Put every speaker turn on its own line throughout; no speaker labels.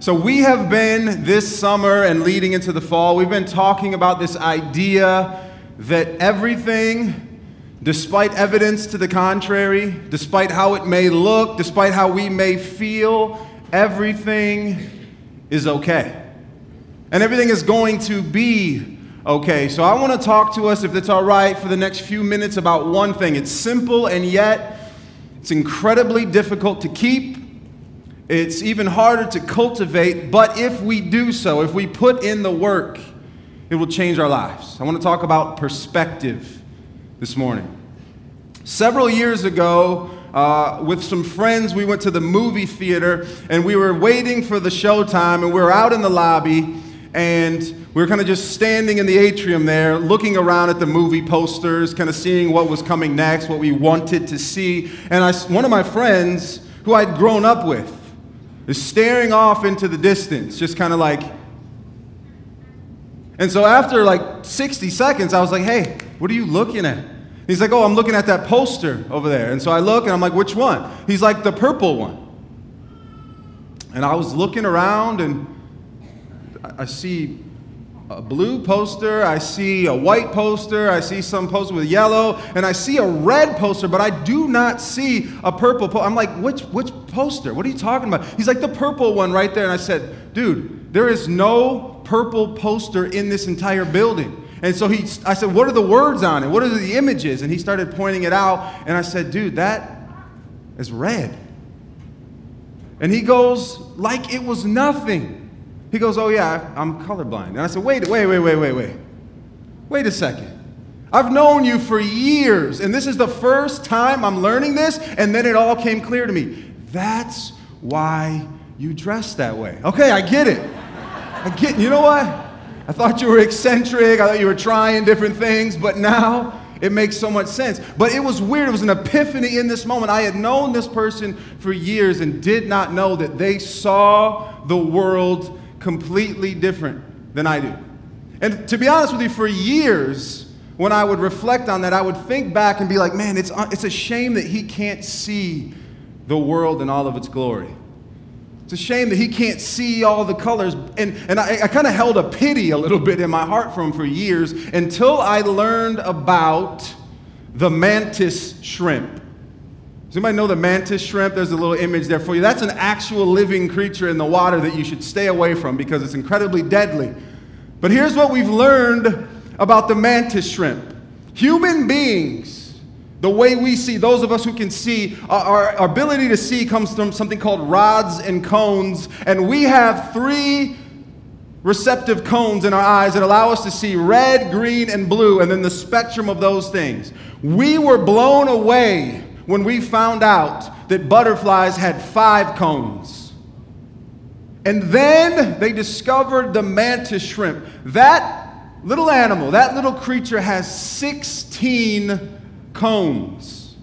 So, we have been this summer and leading into the fall, we've been talking about this idea that everything, despite evidence to the contrary, despite how it may look, despite how we may feel, everything is okay. And everything is going to be okay. So, I want to talk to us, if it's all right, for the next few minutes about one thing. It's simple and yet it's incredibly difficult to keep it's even harder to cultivate, but if we do so, if we put in the work, it will change our lives. I want to talk about perspective this morning. Several years ago, uh, with some friends, we went to the movie theater and we were waiting for the showtime, and we were out in the lobby and we were kind of just standing in the atrium there, looking around at the movie posters, kind of seeing what was coming next, what we wanted to see. And I, one of my friends, who I'd grown up with, is staring off into the distance, just kind of like. And so after like 60 seconds, I was like, hey, what are you looking at? He's like, oh, I'm looking at that poster over there. And so I look and I'm like, which one? He's like, the purple one. And I was looking around and I see a blue poster, I see a white poster, I see some poster with yellow, and I see a red poster, but I do not see a purple poster. I'm like, which, which poster? What are you talking about? He's like, the purple one right there. And I said, dude, there is no purple poster in this entire building. And so he, I said, what are the words on it? What are the images? And he started pointing it out, and I said, dude, that is red. And he goes, like it was nothing. He goes, Oh, yeah, I'm colorblind. And I said, Wait, wait, wait, wait, wait, wait. Wait a second. I've known you for years, and this is the first time I'm learning this, and then it all came clear to me. That's why you dress that way. Okay, I get it. I get, you know what? I thought you were eccentric, I thought you were trying different things, but now it makes so much sense. But it was weird. It was an epiphany in this moment. I had known this person for years and did not know that they saw the world completely different than I do. And to be honest with you, for years, when I would reflect on that, I would think back and be like, man, it's, uh, it's a shame that he can't see the world in all of its glory. It's a shame that he can't see all the colors. And, and I, I kind of held a pity a little bit in my heart for him for years until I learned about the mantis shrimp. Does anybody know the mantis shrimp? There's a little image there for you. That's an actual living creature in the water that you should stay away from because it's incredibly deadly. But here's what we've learned about the mantis shrimp human beings, the way we see, those of us who can see, our, our ability to see comes from something called rods and cones, and we have three receptive cones in our eyes that allow us to see red, green, and blue, and then the spectrum of those things. We were blown away when we found out that butterflies had five cones. And then they discovered the mantis shrimp. That little animal, that little creature has 16 cones.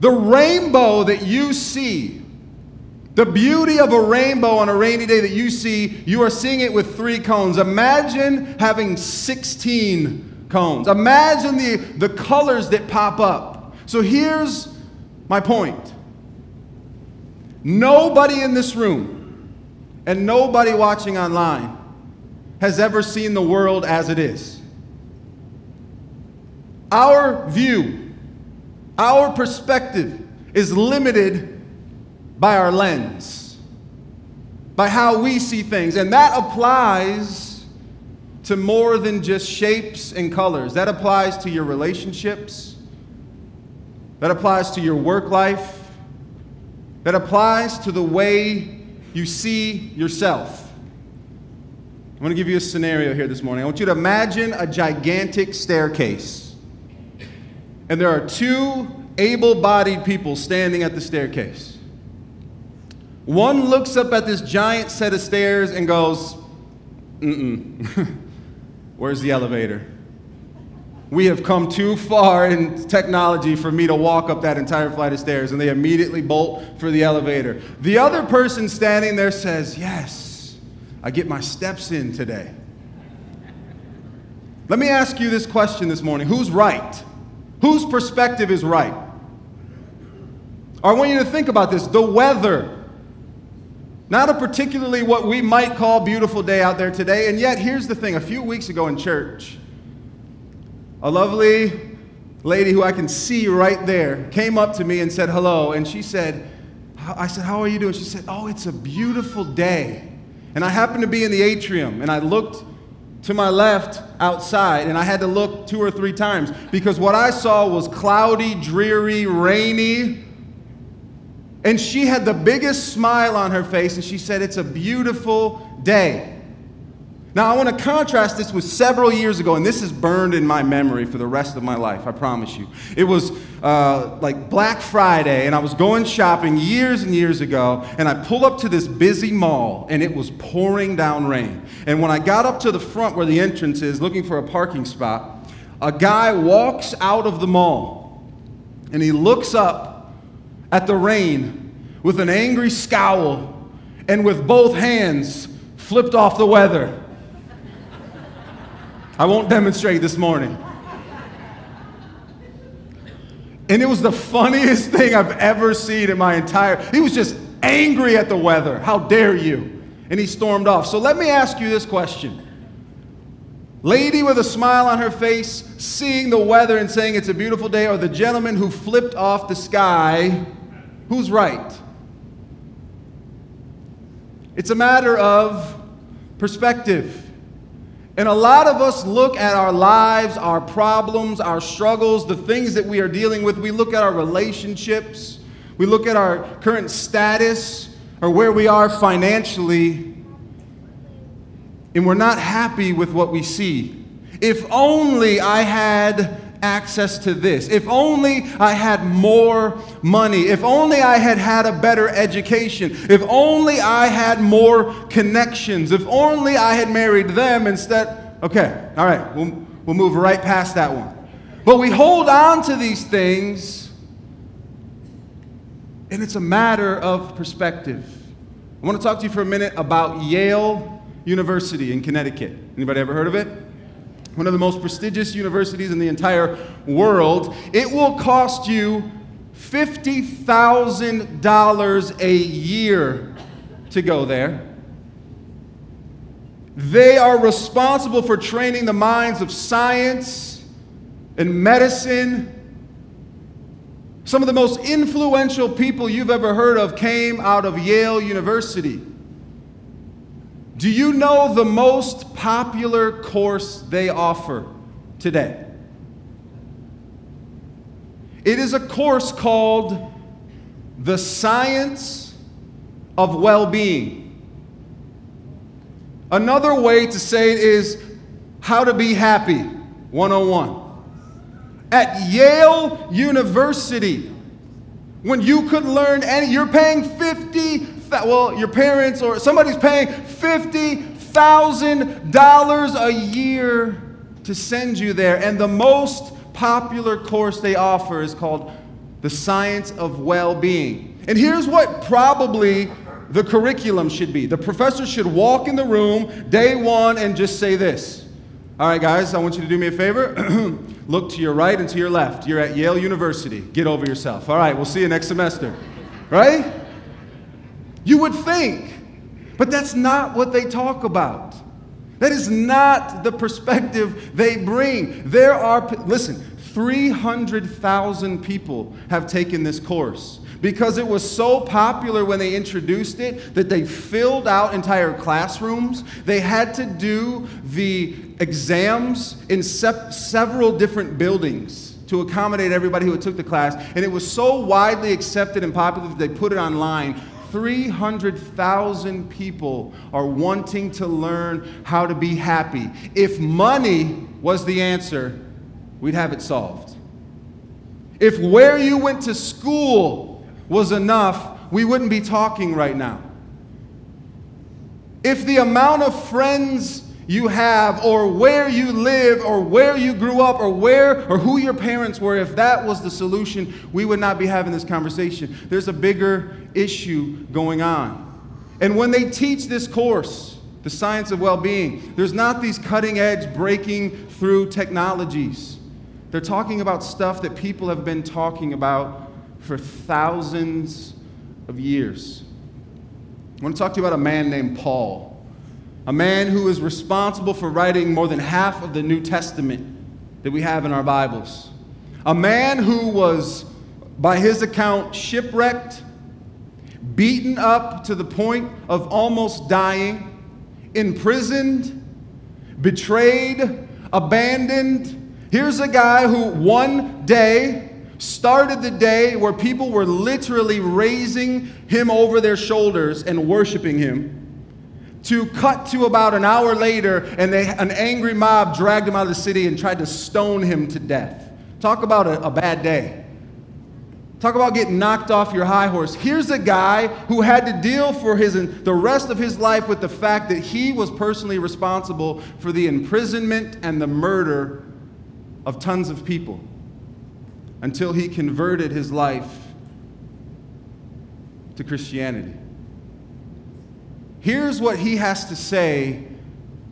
The rainbow that you see, the beauty of a rainbow on a rainy day that you see, you are seeing it with three cones. Imagine having 16 cones. Imagine the, the colors that pop up. So here's my point nobody in this room and nobody watching online has ever seen the world as it is. Our view, our perspective is limited by our lens, by how we see things. And that applies to more than just shapes and colors, that applies to your relationships that applies to your work life. That applies to the way you see yourself. I'm going to give you a scenario here this morning. I want you to imagine a gigantic staircase. And there are two able bodied people standing at the staircase. One looks up at this giant set of stairs and goes, Mm mm. Where's the elevator? We have come too far in technology for me to walk up that entire flight of stairs. And they immediately bolt for the elevator. The other person standing there says, Yes, I get my steps in today. Let me ask you this question this morning Who's right? Whose perspective is right? I want you to think about this the weather, Not a particularly what we might call beautiful day out there today. And yet, here's the thing a few weeks ago in church, a lovely lady who I can see right there came up to me and said hello. And she said, I said, How are you doing? She said, Oh, it's a beautiful day. And I happened to be in the atrium and I looked to my left outside and I had to look two or three times because what I saw was cloudy, dreary, rainy. And she had the biggest smile on her face and she said, It's a beautiful day. Now, I want to contrast this with several years ago, and this is burned in my memory for the rest of my life, I promise you. It was uh, like Black Friday, and I was going shopping years and years ago, and I pull up to this busy mall, and it was pouring down rain. And when I got up to the front where the entrance is, looking for a parking spot, a guy walks out of the mall, and he looks up at the rain with an angry scowl and with both hands flipped off the weather. I won't demonstrate this morning. And it was the funniest thing I've ever seen in my entire. He was just angry at the weather. How dare you? And he stormed off. So let me ask you this question. Lady with a smile on her face, seeing the weather and saying it's a beautiful day, or the gentleman who flipped off the sky, who's right? It's a matter of perspective. And a lot of us look at our lives, our problems, our struggles, the things that we are dealing with. We look at our relationships, we look at our current status or where we are financially, and we're not happy with what we see. If only I had access to this. If only I had more money. If only I had had a better education. If only I had more connections. If only I had married them instead. Okay, all right, we'll, we'll move right past that one. But we hold on to these things, and it's a matter of perspective. I want to talk to you for a minute about Yale University in Connecticut. Anybody ever heard of it? One of the most prestigious universities in the entire world, it will cost you $50,000 a year to go there. They are responsible for training the minds of science and medicine. Some of the most influential people you've ever heard of came out of Yale University. Do you know the most popular course they offer today? It is a course called The Science of Well Being. Another way to say it is How to Be Happy 101. At Yale University, when you could learn any, you're paying 50 well, your parents or somebody's paying $50,000 a year to send you there. And the most popular course they offer is called The Science of Well Being. And here's what probably the curriculum should be the professor should walk in the room day one and just say this. All right, guys, I want you to do me a favor. Look to your right and to your left. You're at Yale University. Get over yourself. All right, we'll see you next semester. Right? You would think. But that's not what they talk about. That is not the perspective they bring. There are, listen, 300,000 people have taken this course because it was so popular when they introduced it that they filled out entire classrooms. They had to do the exams in sep- several different buildings to accommodate everybody who took the class. And it was so widely accepted and popular that they put it online 300,000 people are wanting to learn how to be happy. If money was the answer, we'd have it solved. If where you went to school was enough, we wouldn't be talking right now. If the amount of friends you have or where you live or where you grew up or where or who your parents were, if that was the solution, we would not be having this conversation. There's a bigger issue going on. And when they teach this course, the science of well being, there's not these cutting edge breaking through technologies. They're talking about stuff that people have been talking about for thousands of years. i want to talk to you about a man named Paul, a man who is responsible for writing more than half of the New Testament that we have in our Bibles. A man who was, by his account, shipwrecked, beaten up to the point of almost dying, imprisoned, betrayed, abandoned. Here's a guy who one day started the day where people were literally raising him over their shoulders and worshiping him. To cut to about an hour later, and they, an angry mob dragged him out of the city and tried to stone him to death. Talk about a, a bad day. Talk about getting knocked off your high horse. Here's a guy who had to deal for his, the rest of his life with the fact that he was personally responsible for the imprisonment and the murder of tons of people until he converted his life to Christianity. Here's what he has to say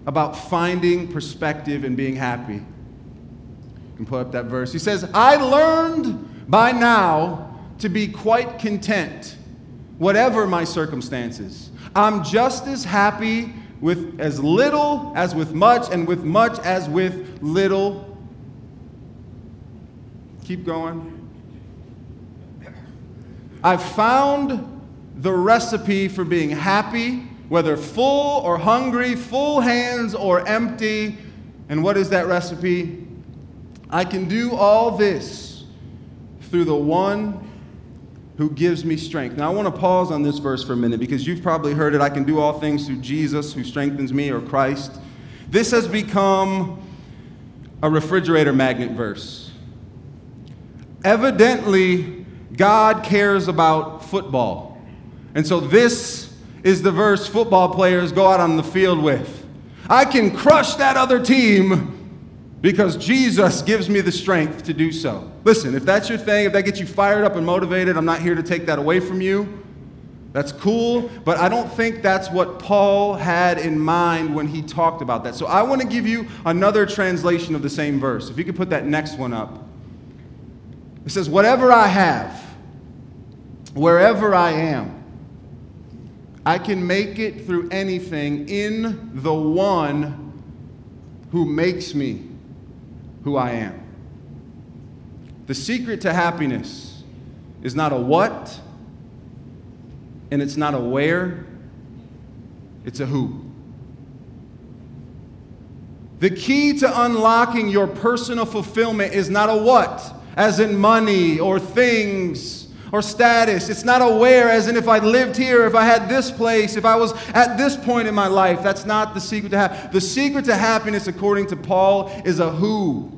about finding perspective and being happy. You can put up that verse. He says, I learned by now to be quite content, whatever my circumstances. I'm just as happy with as little as with much, and with much as with little. Keep going. I've found the recipe for being happy, whether full or hungry, full hands or empty. And what is that recipe? I can do all this through the one who gives me strength. Now, I want to pause on this verse for a minute because you've probably heard it. I can do all things through Jesus who strengthens me or Christ. This has become a refrigerator magnet verse. Evidently, God cares about football. And so, this is the verse football players go out on the field with. I can crush that other team because Jesus gives me the strength to do so. Listen, if that's your thing, if that gets you fired up and motivated, I'm not here to take that away from you. That's cool, but I don't think that's what Paul had in mind when he talked about that. So I want to give you another translation of the same verse. If you could put that next one up. It says, Whatever I have, wherever I am, I can make it through anything in the one who makes me who I am. The secret to happiness is not a what, and it's not a where, it's a who. The key to unlocking your personal fulfillment is not a what, as in money or things or status. It's not a where, as in if I lived here, if I had this place, if I was at this point in my life. That's not the secret to happiness. The secret to happiness, according to Paul, is a who.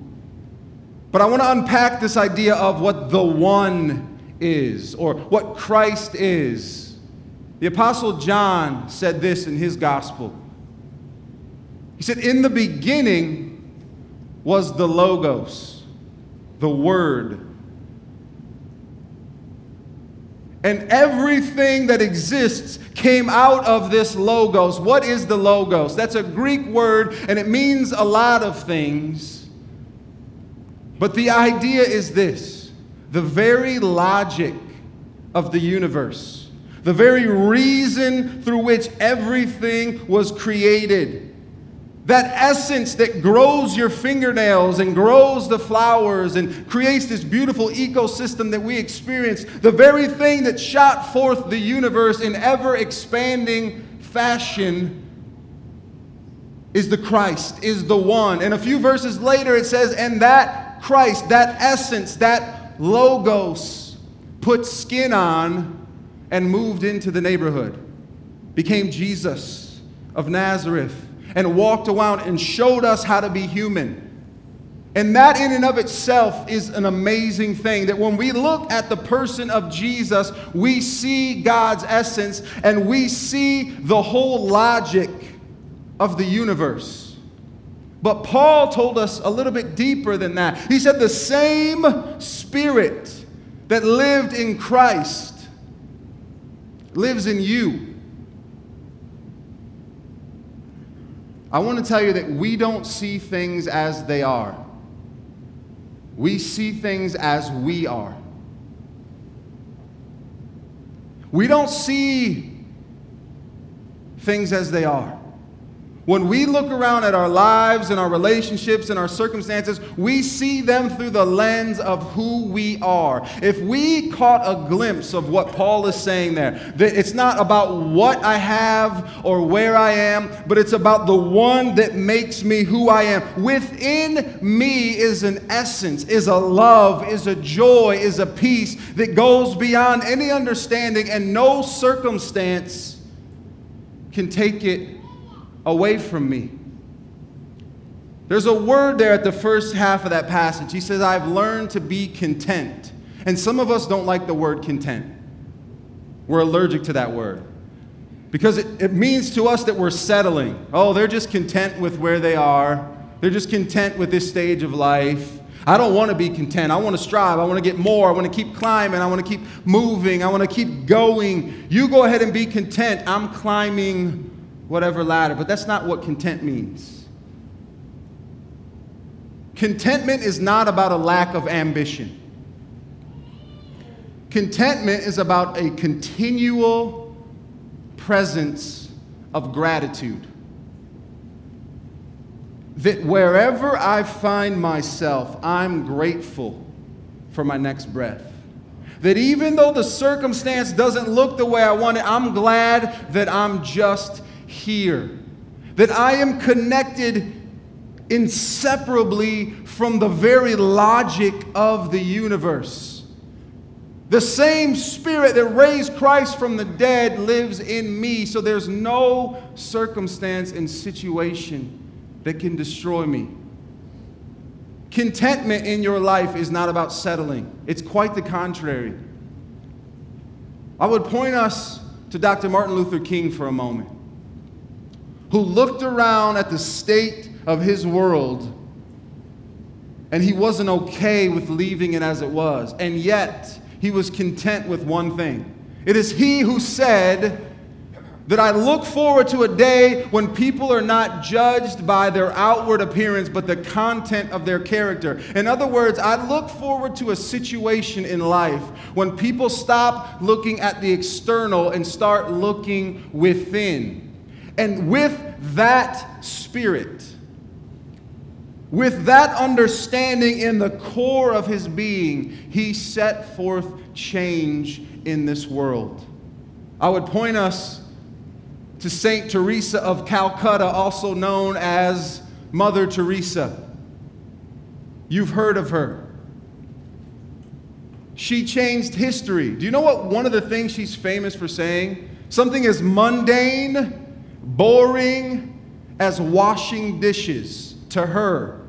But I want to unpack this idea of what the one is, or what Christ is. The Apostle John said this in his gospel. He said, In the beginning was the Logos, the Word. And everything that exists came out of this Logos. What is the Logos? That's a Greek word, and it means a lot of things. But the idea is this the very logic of the universe, the very reason through which everything was created. That essence that grows your fingernails and grows the flowers and creates this beautiful ecosystem that we experience, the very thing that shot forth the universe in ever expanding fashion is the Christ, is the one. And a few verses later it says, and that Christ, that essence, that logos, put skin on and moved into the neighborhood, became Jesus of Nazareth, and walked around and showed us how to be human. And that, in and of itself, is an amazing thing. That when we look at the person of Jesus, we see God's essence and we see the whole logic of the universe. But Paul told us a little bit deeper than that. He said, The same spirit that lived in Christ lives in you. I want to tell you that we don't see things as they are, we see things as we are. We don't see things as they are. When we look around at our lives and our relationships and our circumstances, we see them through the lens of who we are. If we caught a glimpse of what Paul is saying there, that it's not about what I have or where I am, but it's about the one that makes me who I am. Within me is an essence, is a love, is a joy, is a peace that goes beyond any understanding, and no circumstance can take it away from me. There's a word there at the first half of that passage. He says, I've learned to be content. And some of us don't like the word content. We're allergic to that word because it, it means to us that we're settling. Oh, they're just content with where they are, they're just content with this stage of life. I don't want to be content. I want to strive. I want to get more. I want to keep climbing. I want to keep moving. I want to keep going. You go ahead and be content. I'm climbing whatever ladder, but that's not what content means. Contentment is not about a lack of ambition. Contentment is about a continual presence of gratitude. That wherever I find myself, I'm grateful for my next breath. That even though the circumstance doesn't look the way I want it, I'm glad that I'm just here. That I am connected inseparably from the very logic of the universe. The same spirit that raised Christ from the dead lives in me, so there's no circumstance and situation that can destroy me. Contentment in your life is not about settling, it's quite the contrary. I would point us to Dr. Martin Luther King for a moment who looked around at the state of his world and he wasn't okay with leaving it as it was. And yet, he was content with one thing. It is he who said, that I look forward to a day when people are not judged by their outward appearance, but the content of their character. In other words, I look forward to a situation in life when people stop looking at the external and start looking within. And with that spirit, with that understanding in the core of his being, he set forth change in this world. I would point us to St. Teresa of Calcutta, also known as Mother Teresa. You've heard of her. She changed history. Do you know what one of the things she's famous for saying? Something as mundane Boring as washing dishes to her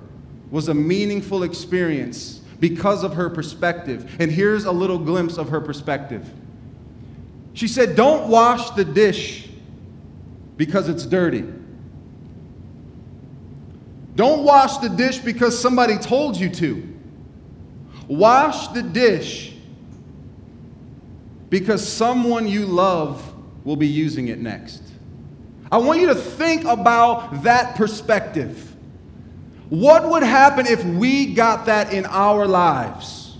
was a meaningful experience because of her perspective. And here's a little glimpse of her perspective. She said, Don't wash the dish because it's dirty. Don't wash the dish because somebody told you to. Wash the dish because someone you love will be using it next. I want you to think about that perspective. What would happen if we got that in our lives?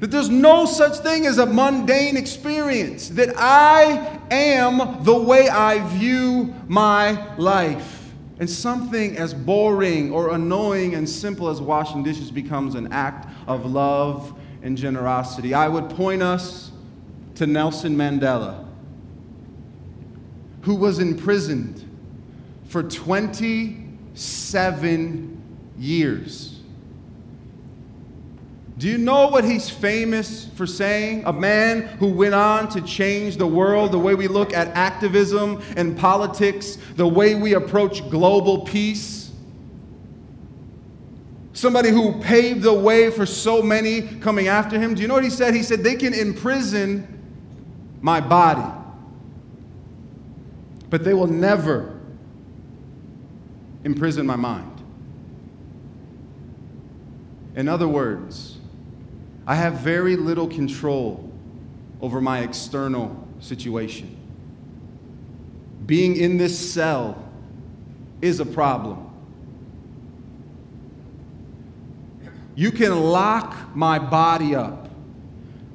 That there's no such thing as a mundane experience, that I am the way I view my life. And something as boring or annoying and simple as washing dishes becomes an act of love and generosity. I would point us to Nelson Mandela who was imprisoned for 27 years. Do you know what he's famous for saying? A man who went on to change the world, the way we look at activism and politics, the way we approach global peace. Somebody who paved the way for so many coming after him. Do you know what he said? He said, They can imprison my body but they will never imprison my mind. In other words, I have very little control over my external situation. Being in this cell is a problem. You can lock my body up,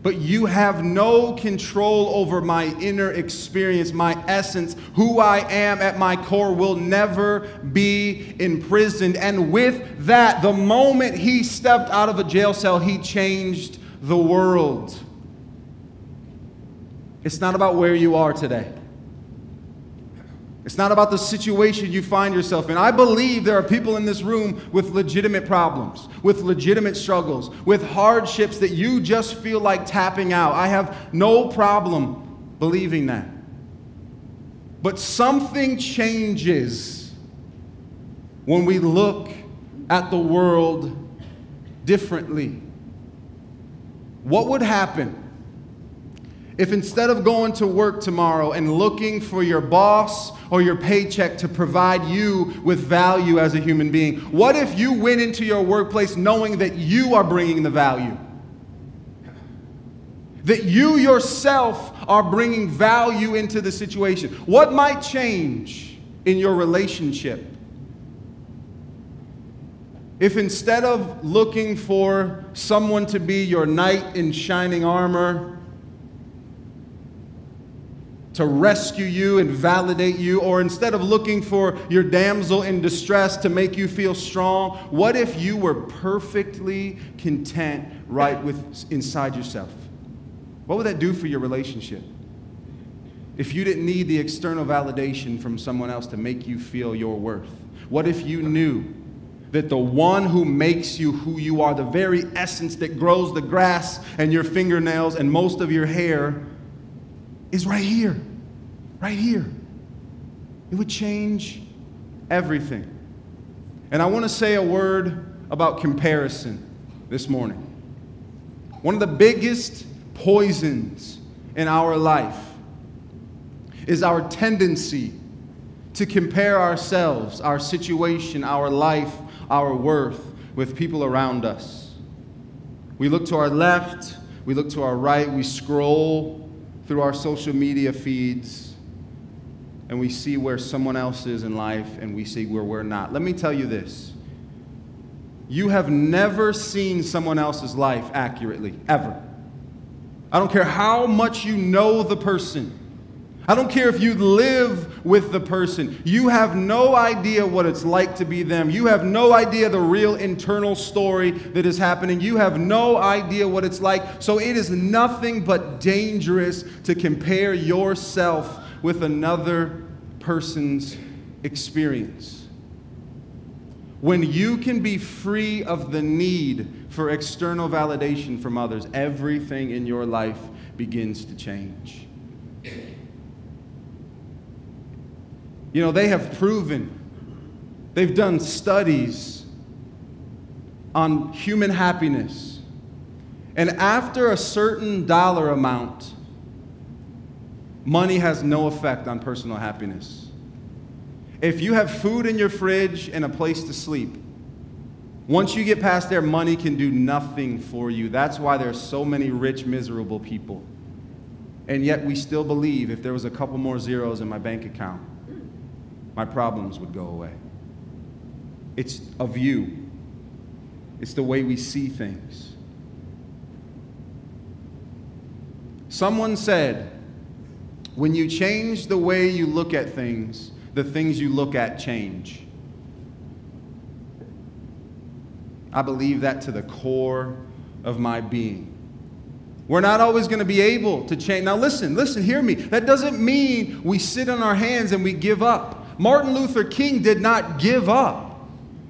but you have no control over my inner experience, my essence. Who I am at my core will never be imprisoned. And with that, the moment he stepped out of a jail cell, he changed the world. It's not about where you are today. It's not about the situation you find yourself in. I believe there are people in this room with legitimate problems, with legitimate struggles, with hardships that you just feel like tapping out. I have no problem believing that. But something changes when we look at the world differently. What would happen if instead of going to work tomorrow and looking for your boss or your paycheck to provide you with value as a human being, what if you went into your workplace knowing that you are bringing the value? That you yourself are bringing value into the situation. What might change in your relationship? If instead of looking for someone to be your knight in shining armor, to rescue you and validate you, or instead of looking for your damsel in distress to make you feel strong, what if you were perfectly content right with inside yourself? What would that do for your relationship? If you didn't need the external validation from someone else to make you feel your worth? What if you knew that the one who makes you who you are, the very essence that grows the grass and your fingernails and most of your hair, is right here, right here. It would change everything. And I want to say a word about comparison this morning. One of the biggest poisons in our life is our tendency to compare ourselves, our situation, our life, our worth with people around us. We look to our left, we look to our right, we scroll through our social media feeds and we see where someone else is in life and we see where we're not. Let me tell you this you have never seen someone else's life accurately, ever. I don't care how much you know the person. I don't care if you live with the person. You have no idea what it's like to be them. You have no idea the real internal story that is happening. You have no idea what it's like. So it is nothing but dangerous to compare yourself with another person's experience. When you can be free of the need for external validation from others, everything in your life begins to change. You know, they have proven, they've done studies on human happiness. And after a certain dollar amount, money has no effect on personal happiness. If you have food in your fridge and a place to sleep, once you get past there, money can do nothing for you. That's why there's so many rich, miserable people. And yet we still believe if there was a couple more zeros in my bank account, my problems would go away. It's a view, it's the way we see things. Someone said, when you change the way you look at things, the things you look at change. I believe that to the core of my being. We're not always going to be able to change. Now, listen, listen, hear me. That doesn't mean we sit on our hands and we give up. Martin Luther King did not give up.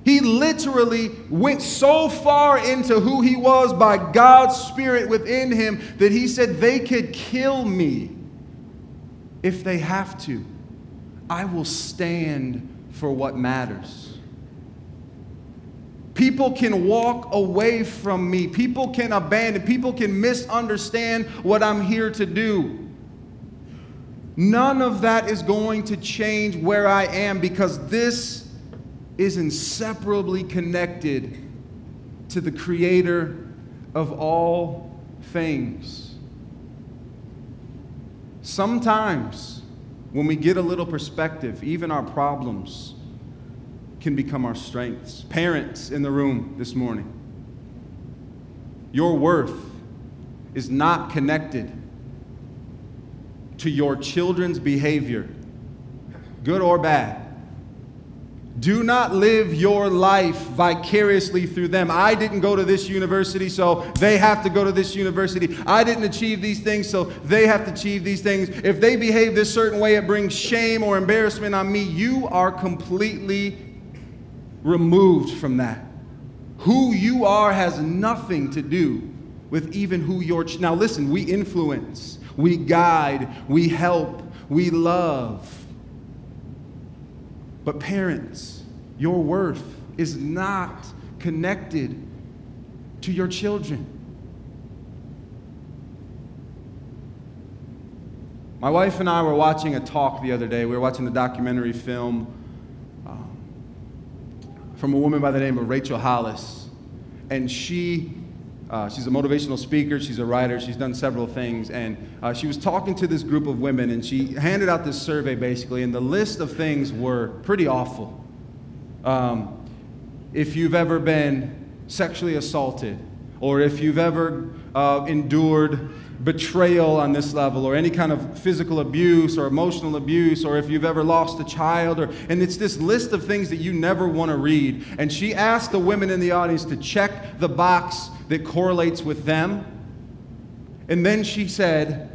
He literally went so far into who he was by God's Spirit within him that he said, They could kill me if they have to. I will stand for what matters. People can walk away from me. People can abandon. People can misunderstand what I'm here to do. None of that is going to change where I am because this is inseparably connected to the creator of all things. Sometimes, when we get a little perspective, even our problems can become our strengths. Parents in the room this morning, your worth is not connected to your children's behavior, good or bad. Do not live your life vicariously through them. I didn't go to this university, so they have to go to this university. I didn't achieve these things, so they have to achieve these things. If they behave this certain way, it brings shame or embarrassment on me. You are completely removed from that. Who you are has nothing to do with even who you're. Ch- now, listen, we influence, we guide, we help, we love. But, parents, your worth is not connected to your children. My wife and I were watching a talk the other day. We were watching a documentary film um, from a woman by the name of Rachel Hollis. And she, uh, she's a motivational speaker, she's a writer, she's done several things. And uh, she was talking to this group of women, and she handed out this survey basically, and the list of things were pretty awful. Um, if you've ever been sexually assaulted, or if you've ever uh, endured betrayal on this level or any kind of physical abuse or emotional abuse or if you've ever lost a child or and it's this list of things that you never want to read and she asked the women in the audience to check the box that correlates with them and then she said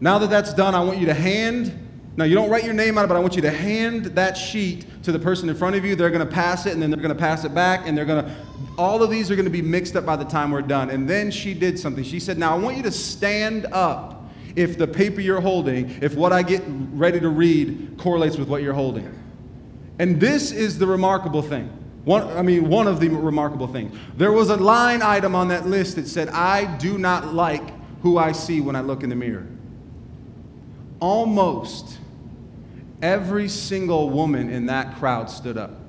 now that that's done i want you to hand now you don't write your name on it but i want you to hand that sheet to the person in front of you they're going to pass it and then they're going to pass it back and they're going to all of these are going to be mixed up by the time we're done. And then she did something. She said, Now I want you to stand up if the paper you're holding, if what I get ready to read correlates with what you're holding. And this is the remarkable thing. One, I mean, one of the remarkable things. There was a line item on that list that said, I do not like who I see when I look in the mirror. Almost every single woman in that crowd stood up.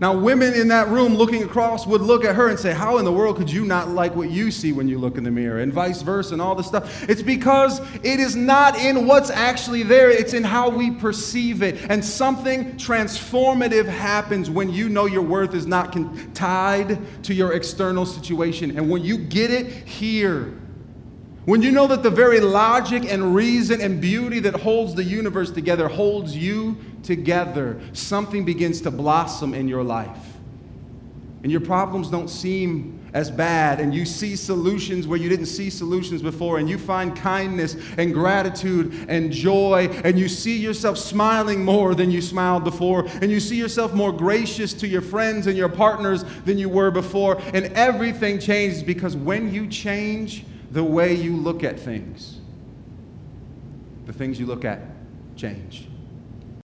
Now, women in that room looking across would look at her and say, How in the world could you not like what you see when you look in the mirror? And vice versa, and all this stuff. It's because it is not in what's actually there, it's in how we perceive it. And something transformative happens when you know your worth is not tied to your external situation. And when you get it here, when you know that the very logic and reason and beauty that holds the universe together holds you together, something begins to blossom in your life. And your problems don't seem as bad, and you see solutions where you didn't see solutions before, and you find kindness and gratitude and joy, and you see yourself smiling more than you smiled before, and you see yourself more gracious to your friends and your partners than you were before, and everything changes because when you change, the way you look at things. The things you look at change.